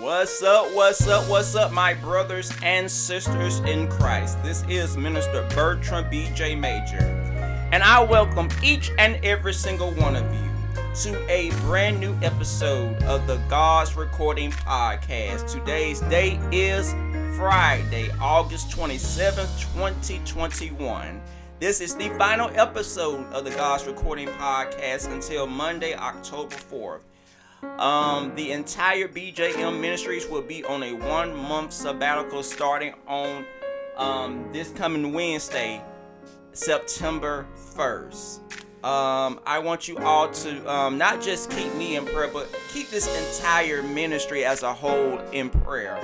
What's up, what's up, what's up, my brothers and sisters in Christ? This is Minister Bertram Be'Jay Major, and I welcome each and every single one of you to a brand new episode of the God's Recording Podcast. Today's date is Friday, August 27th, 2021. This is the final episode of the God's Recording Podcast until Monday, October 4th. Um, the entire BJM Ministries will be on a one month sabbatical starting on um, this coming Wednesday, September 1st. Um, I want you all to um, not just keep me in prayer, but keep this entire ministry as a whole in prayer.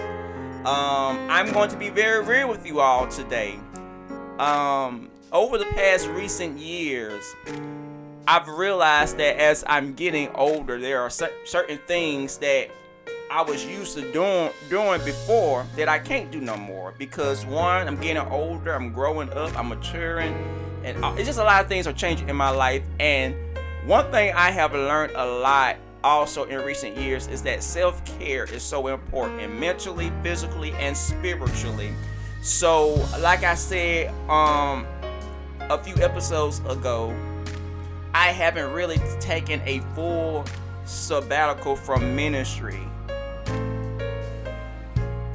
Um, I'm going to be very real with you all today. Um, over the past recent years, I've realized that as I'm getting older, there are certain things that I was used to doing doing before that I can't do no more because one, I'm getting older, I'm growing up, I'm maturing, and uh, it's just a lot of things are changing in my life. And one thing I have learned a lot also in recent years is that self-care is so important mentally, physically, and spiritually. So, like I said um a few episodes ago, I haven't really taken a full sabbatical from ministry,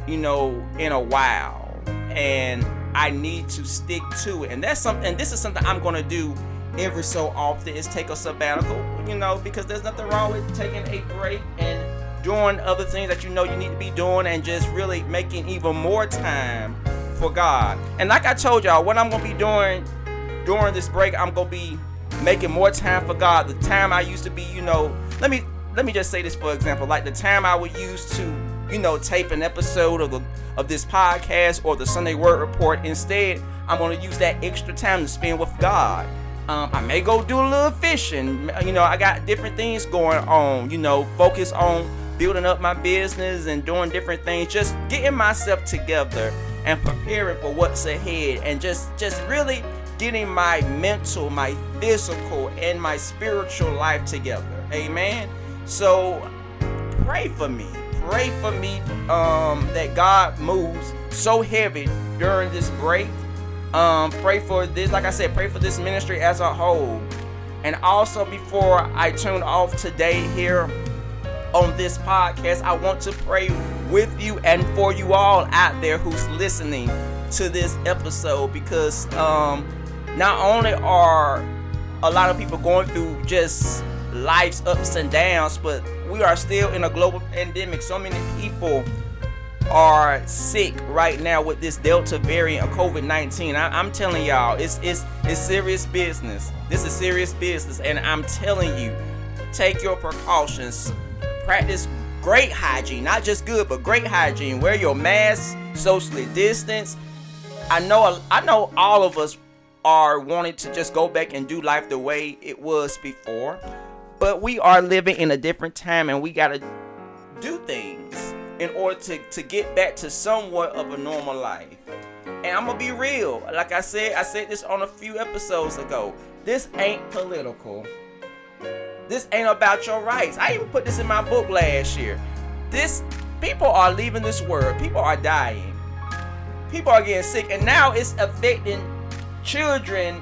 you know, in a while. And I need to stick to it. And that's something, this is something I'm going to do every so often is take a sabbatical, you know, because there's nothing wrong with taking a break and doing other things that you know you need to be doing and just really making even more time for God. And like I told y'all, what I'm going to be doing during this break, I'm going to be making more time for God. The time I used to be, you know, let me let me just say this for example, like the time I would use to, you know, tape an episode of the of this podcast or the Sunday Word Report. Instead, I'm to use that extra time to spend with God. Um, I may go do a little fishing. You know, I got different things going on. You know, focus on building up my business and doing different things. Just getting myself together and preparing for what's ahead, and just just really getting my mental, my physical, and my spiritual life together. Amen. So pray for me. Pray for me um, that God moves so heavy during this break. Um, pray for this, like I said, pray for this ministry as a whole. And also, before I tune off today here on this podcast, I want to pray with you and for you all out there who's listening to this episode because um, not only are a lot of people going through just life's ups and downs, but we are still in a global pandemic. So many people are sick right now with this Delta variant of COVID-19. I, am telling y'all, it's it's it's serious business. This is serious business, and I'm telling you, take your precautions. Practice great hygiene, not just good, but great hygiene. Wear your mask, socially distance. I know I know all of us are wanting to just go back and do life the way it was before. But we are living in a different time and we got to do things in order to, to get back to somewhat of a normal life. And I'm going to be real. Like I said, I said this on a few episodes ago. This ain't political. This ain't about your rights. I even put this in my book last year. This people are leaving this world. People are dying. People are getting sick and now it's affecting children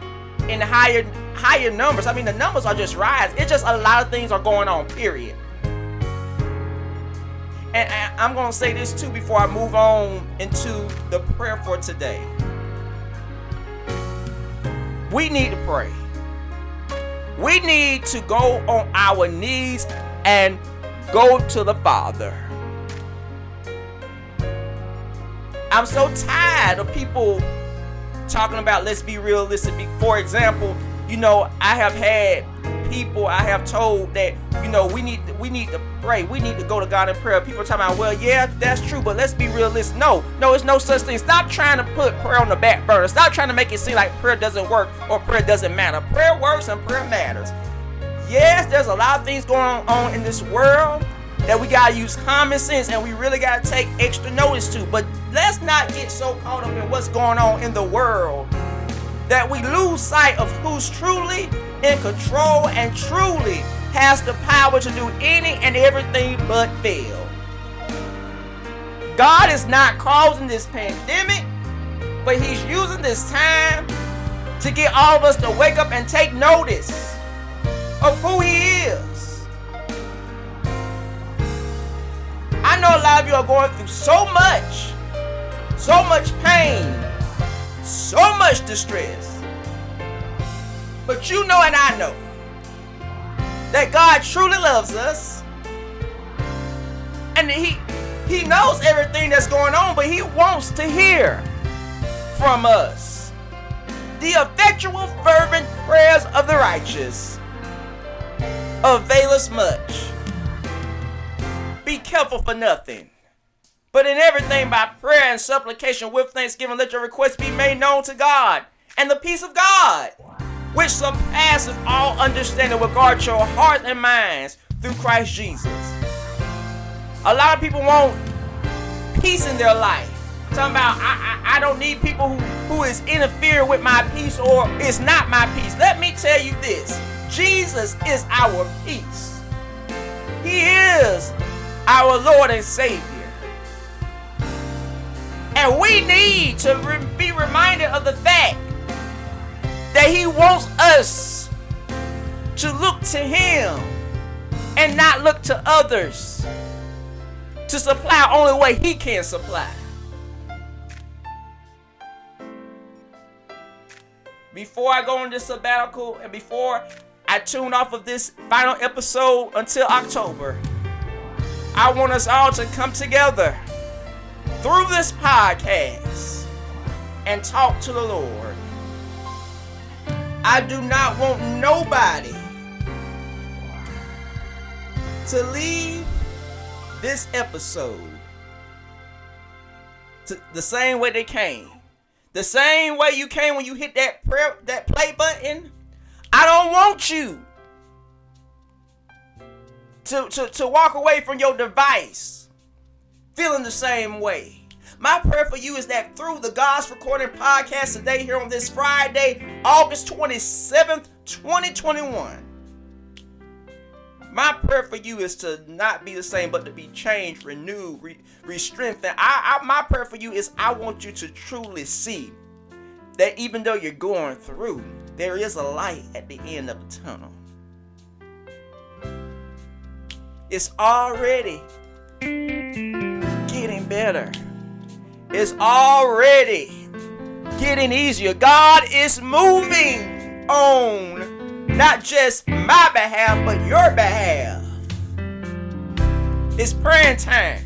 in higher higher numbers. I mean, the numbers are just rising. It's just a lot of things are going on. Period. And I'm gonna say this too before I move on into the prayer for today. We need to pray. We need to go on our knees and go to the Father. I'm so tired of people talking about let's be realistic. For example, you know, I have had people I have told that you know we need we need to pray, we need to go to God in prayer. People are talking about, well, yeah, that's true, but let's be realistic. No, no, it's no such thing. Stop trying to put prayer on the back burner. Stop trying to make it seem like prayer doesn't work or prayer doesn't matter. Prayer works and prayer matters. Yes, there's a lot of things going on in this world that we gotta use common sense and we really gotta take extra notice to. But let's not get so caught up in what's going on in the world that we lose sight of who's truly in control and truly has the power to do any and everything but fail. God is not causing this pandemic, but He's using this time to get all of us to wake up and take notice of who He is. I know a lot of you are going through so much, so much pain, so much distress. But you know and I know that God truly loves us. And he he knows everything that's going on, but he wants to hear from us. The effectual fervent prayers of the righteous avail us much. Be careful for nothing. But in everything by prayer and supplication with thanksgiving, let your requests be made known to God. And the peace of God, which surpasses all understanding, will guard your hearts and minds through Christ Jesus. A lot of people want peace in their life. Talking about I, I, I don't need people who, who is interfering with my peace or is not my peace. Let me tell you this. Jesus is our peace. He is our Lord and Savior. And we need to re- be reminded of the fact that He wants us to look to Him and not look to others to supply only way He can supply. Before I go on this sabbatical and before I tune off of this final episode until October, I want us all to come together through this podcast and talk to the Lord. I do not want nobody to leave this episode the same way they came. The same way you came when you hit that prayer that play button. I don't want you to, to, to walk away from your device feeling the same way. My prayer for you is that through the God's Recording Podcast today, here on this Friday, August 27th, 2021, my prayer for you is to not be the same, but to be changed, renewed, re, re strengthened. I, I, my prayer for you is I want you to truly see that even though you're going through, there is a light at the end of the tunnel. It's already getting better. It's already getting easier. God is moving on not just my behalf, but your behalf. It's praying time.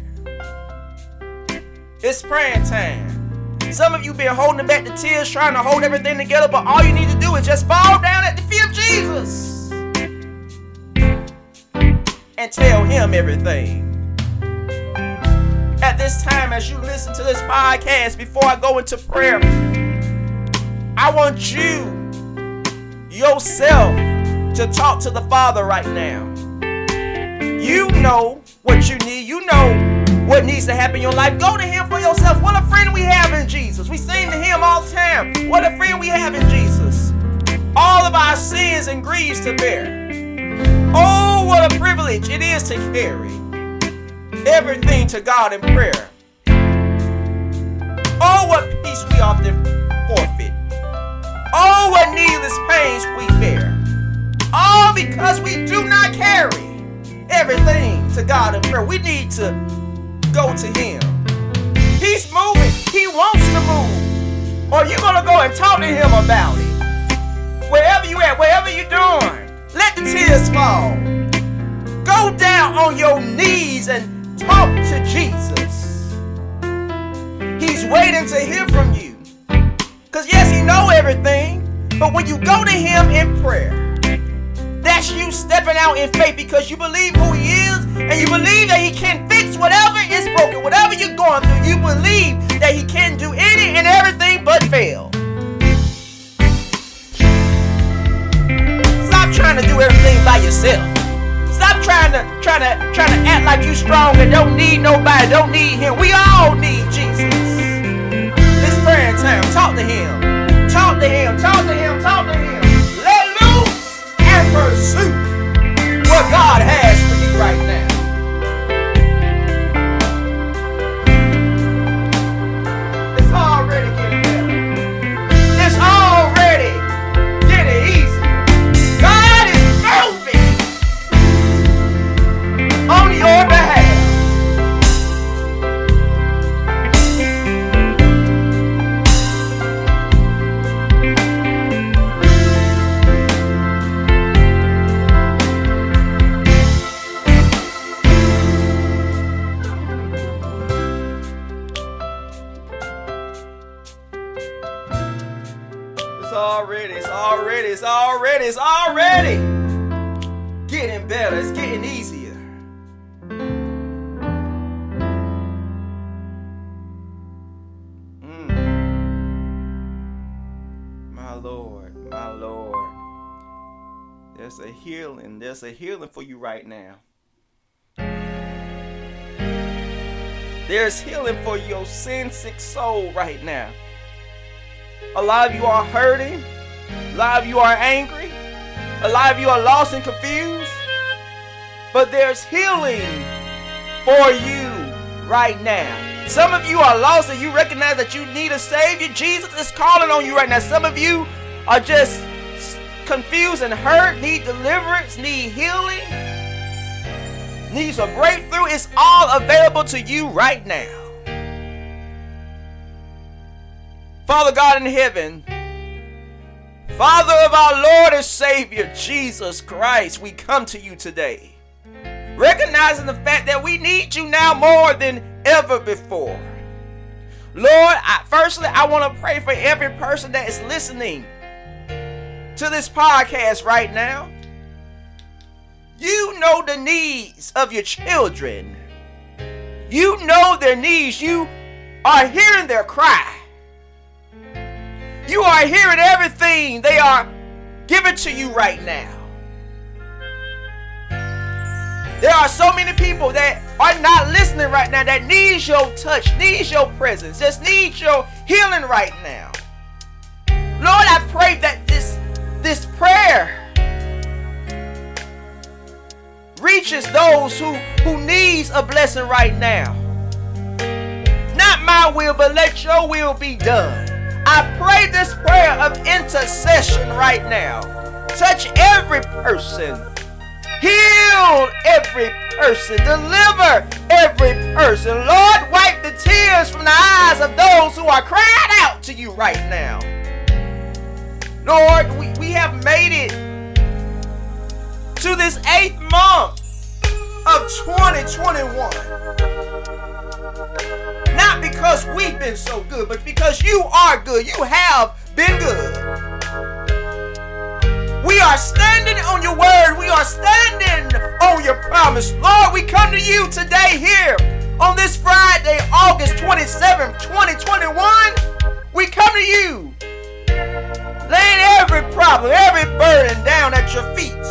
It's praying time. Some of you been holding back the tears, trying to hold everything together, but all you need to do is just fall down at the feet of Jesus and tell him everything. At this time, as you listen to this podcast, before I go into prayer, I want you yourself to talk to the Father right now. You know what you need. You know what needs to happen in your life. Go to Him for yourself. What a friend we have in Jesus. We sing to Him all the time. What a friend we have in Jesus. All of our sins and griefs to bear. What a privilege it is to carry everything to God in prayer. Oh, what peace we often forfeit. Oh, what needless pains we bear. All because we do not carry everything to God in prayer. We need to go to Him. He's moving. He wants to move. Or you gonna go and talk to Him about it. Wherever you at, wherever you're doing. Let the tears fall. Go down on your knees and talk to Jesus. He's waiting to hear from you. Because yes, he know everything. But when you go to him in prayer, that's you stepping out in faith because you believe who he is and you believe that he can fix whatever is broken, whatever you're going through. You believe that he can do any and everything but fail. Stop trying to do everything by yourself. Trying to trying to trying to act like you strong and don't need nobody, don't need him. We all need Jesus. This prayer time. Talk to him. Talk to him. Talk to him. Talk to him. Let loose and pursue what God has for you right now. A healing for you right now. There's healing for your sin sick soul right now. A lot of you are hurting. A lot of you are angry. A lot of you are lost and confused. But there's healing for you right now. Some of you are lost and you recognize that you need a Savior. Jesus is calling on you right now. Some of you are just confused and hurt, need deliverance, need healing needs a breakthrough, it's all available to you right now. Father God in heaven, Father of our Lord and Savior, Jesus Christ, we come to you today, recognizing the fact that we need you now more than ever before. Lord, I, firstly, I want to pray for every person that is listening to this podcast right now. You know the needs of your children. You know their needs. You are hearing their cry. You are hearing everything they are giving to you right now. There are so many people that are not listening right now that needs your touch, needs your presence, just needs your healing right now. Lord, I pray that this this prayer reaches those who, who needs a blessing right now. Not my will, but let your will be done. I pray this prayer of intercession right now. Touch every person. Heal every person. Deliver every person. Lord, wipe the tears from the eyes of those who are crying out to you right now. Lord, we, we have made it to this eighth month of 2021. Not because we've been so good, but because you are good. You have been good. We are standing on your word. We are standing on your promise. Lord, we come to you today here on this Friday, August 27th, 2021. We come to you laying every problem, every burden down at your feet.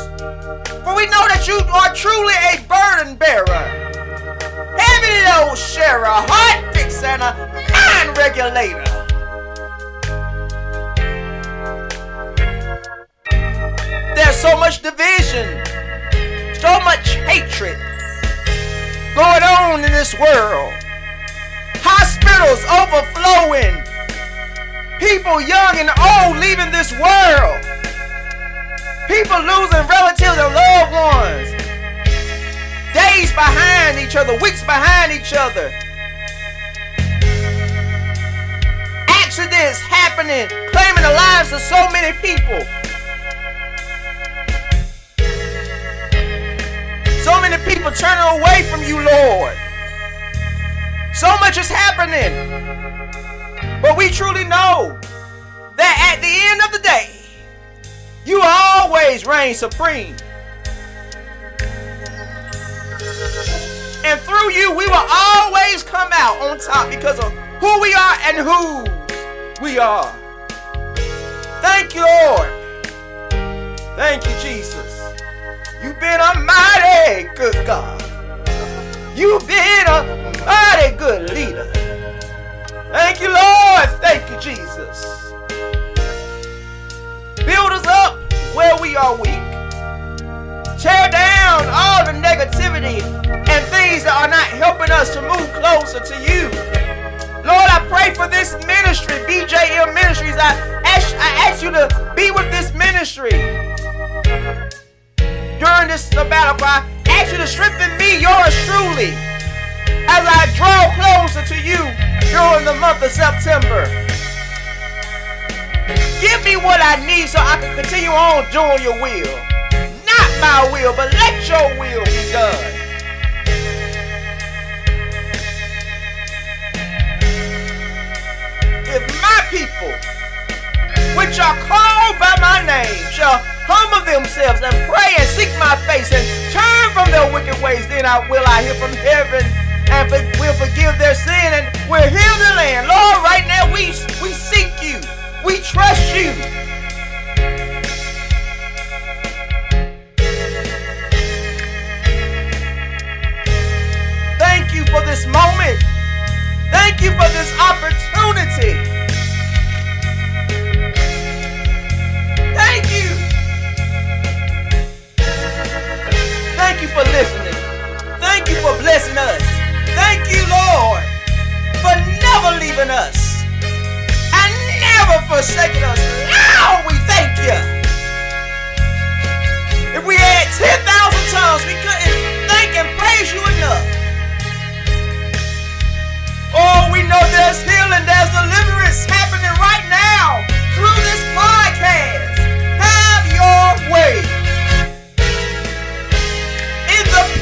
For we know that you are truly a burden bearer. Heavy load sharer, heart fixer, and a mind regulator. There's so much division, so much hatred going on in this world. Hospitals overflowing. People young and old leaving this world. People losing relatives and loved ones. Days behind each other, weeks behind each other. Accidents happening, claiming the lives of so many people. So many people turning away from you, Lord. So much is happening. We truly know that at the end of the day, you always reign supreme. And through you, we will always come out on top because of who we are and whose we are. Thank you, Lord. Thank you, Jesus. You've been a mighty good God. You've been a mighty good leader. Thank you, Lord. Thank you, Jesus. Build us up where we are weak. Tear down all the negativity and things that are not helping us to move closer to you. Lord, I pray for this ministry, BJM Ministries. I ask, I ask you to be with this ministry during this sabbatical. I ask you to strengthen me, yours truly, as I draw closer to you during the month of September. Give me what I need so I can continue on doing your will. Not my will, but let your will be done. If my people, which are called by my name shall humble themselves and pray and seek my face and turn from their wicked ways, then I will I hear from heaven and will forgive their sin and we'll heal the land. Lord, right now we we seek you. We trust you.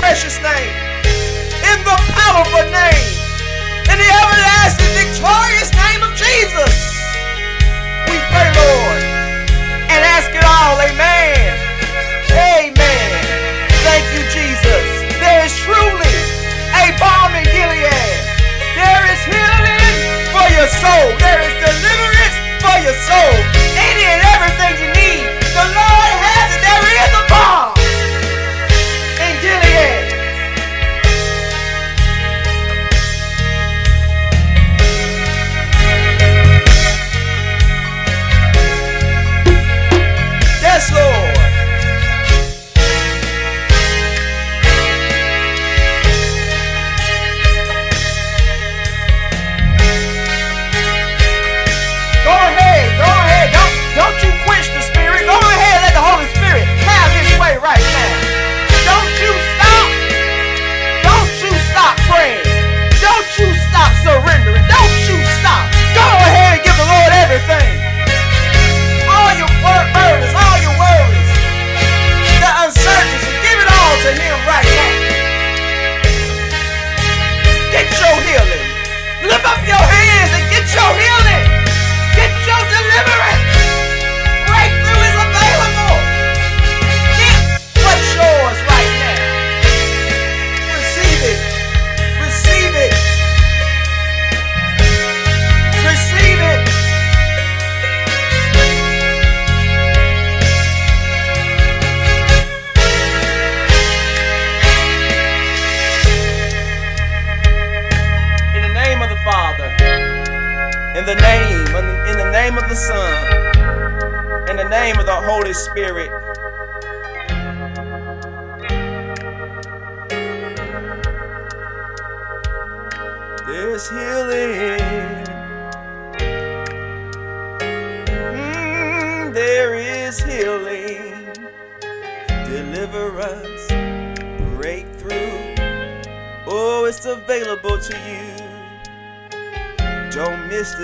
Precious name, in the powerful name, in the everlasting, victorious name of Jesus. We pray, Lord, and ask it all. Amen. Amen. Thank you, Jesus. There is truly a balm in Gilead. There is healing for your soul. There is deliverance for your soul.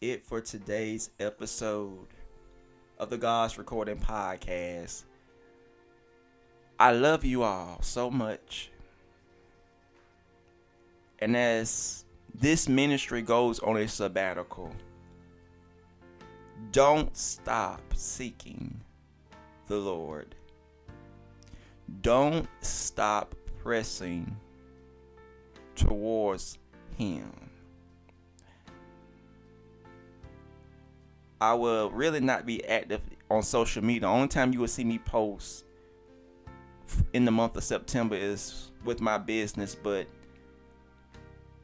it for today's episode of the God's Recording Podcast. I love you all so much. And as this ministry goes on a sabbatical, don't stop seeking the Lord. Don't stop pressing towards Him. I will really not be active on social media. The only time you will see me post in the month of September is with my business, but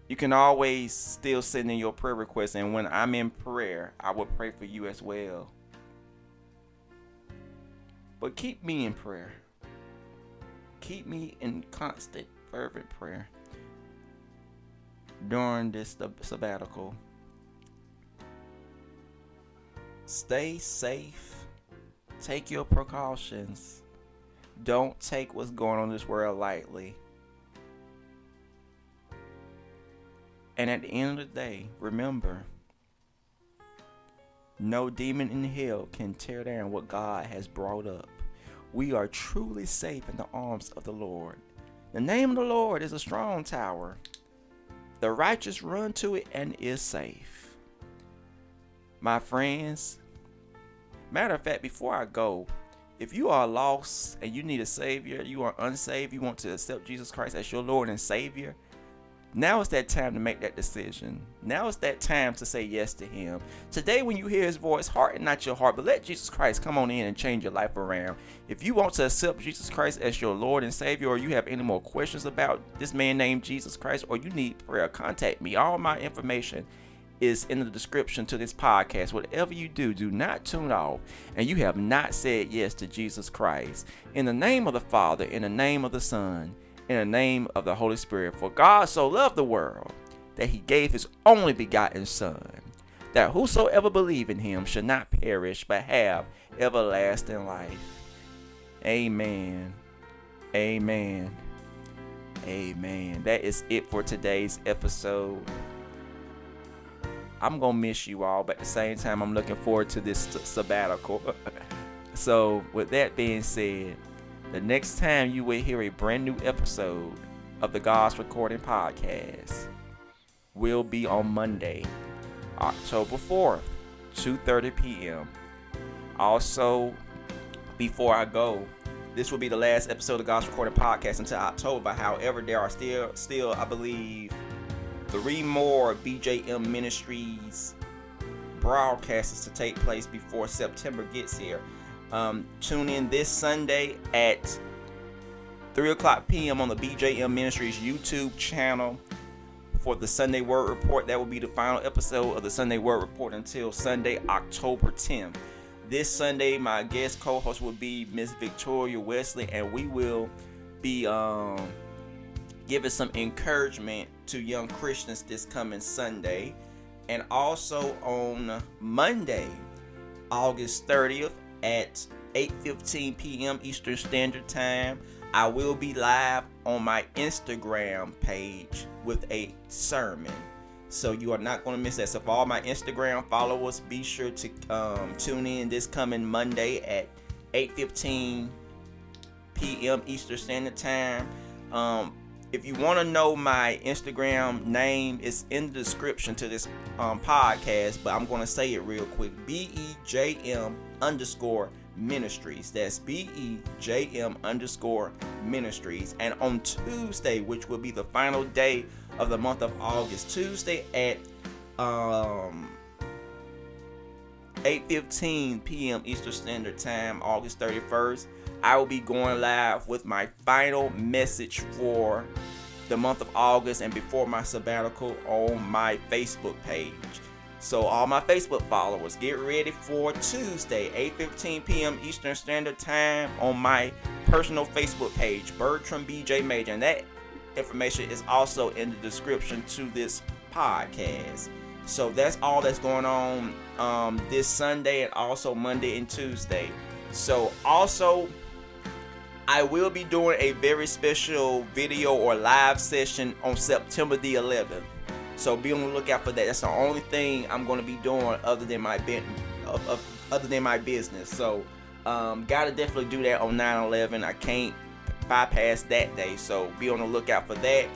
you can always still send in your prayer requests. And when I'm in prayer, I will pray for you as well. But keep me in prayer. Keep me in constant, fervent prayer during this sabbatical. Stay safe. take your precautions. Don't take what's going on in this world lightly. And at the end of the day, remember no demon in hell can tear down what God has brought up. We are truly safe in the arms of the Lord. The name of the Lord is a strong tower. The righteous run to it and is safe. My friends, matter of fact, before I go, if you are lost and you need a Savior, you are unsaved, you want to accept Jesus Christ as your Lord and Savior, now is that time to make that decision. Now is that time to say yes to Him. Today, when you hear His voice, harden not your heart, but let Jesus Christ come on in and change your life around. If you want to accept Jesus Christ as your Lord and Savior, or you have any more questions about this man named Jesus Christ, or you need prayer, contact me. All my information is in the description to this podcast. Whatever you do, do not tune off. And you have not said yes to Jesus Christ. In the name of the Father, in the name of the Son, in the name of the Holy Spirit. For God so loved the world that he gave his only begotten Son, that whosoever believe in him should not perish but have everlasting life. Amen. Amen. Amen. That is it for today's episode. I'm gonna miss you all, but at the same time, I'm looking forward to this sabbatical. so, with that being said, the next time you will hear a brand new episode of the God's Recording Podcast will be on Monday, October 4th, 2:30 p.m. Also, before I go, this will be the last episode of God's Recording Podcast until October. However, there are still still I believe three more BJM Ministries broadcasts to take place before September gets here. Um, tune in this Sunday at 3 o'clock p.m. on the BJM Ministries YouTube channel for the Sunday Word Report. That will be the final episode of the Sunday Word Report until Sunday, October 10th. This Sunday, my guest co host will be Miss Victoria Wesley, and we will be um, giving some encouragement to young Christians this coming Sunday. And also on Monday, August 30th, at 8:15 p.m. Eastern Standard Time. I will be live on my Instagram page with a sermon. So you are not going to miss that. So for all my Instagram followers, be sure to um, tune in this coming Monday at 8:15 p.m. Eastern Standard Time. Um, if you want to know my Instagram name, it's in the description to this um, podcast, but I'm going to say it real quick. B E J M underscore ministries. That's B E J M underscore ministries. And on Tuesday, which will be the final day of the month of August, Tuesday at um 8:15 p.m. Eastern Standard Time, August 31st. I will be going live with my final message for the month of August and before my sabbatical on my Facebook page. So all my Facebook followers, get ready for Tuesday, 8:15 p.m. Eastern Standard Time on my personal Facebook page, Bertram Be'Jay Major. And that information is also in the description to this podcast. So that's all that's going on um, this Sunday and also Monday and Tuesday. So also I will be doing a very special video or live session on September the 11th. So be on the lookout for that. That's the only thing I'm going to be doing other than my other than my business. So um, gotta definitely do that on 9/11. I can't bypass that day. So be on the lookout for that.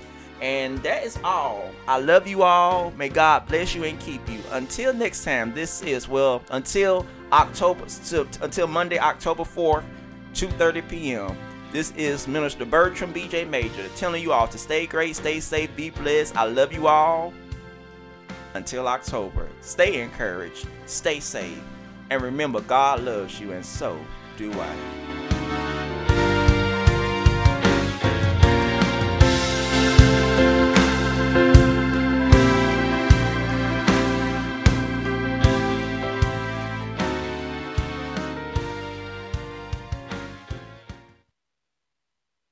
And that is all. I love you all. May God bless you and keep you. Until next time, this is well until October until Monday, October 4th. 2:30 p.m. This is Minister Bertram Be'Jay Major telling you all to stay great, stay safe, be blessed. I love you all. Until October, stay encouraged, stay safe, and remember God loves you, and so do I.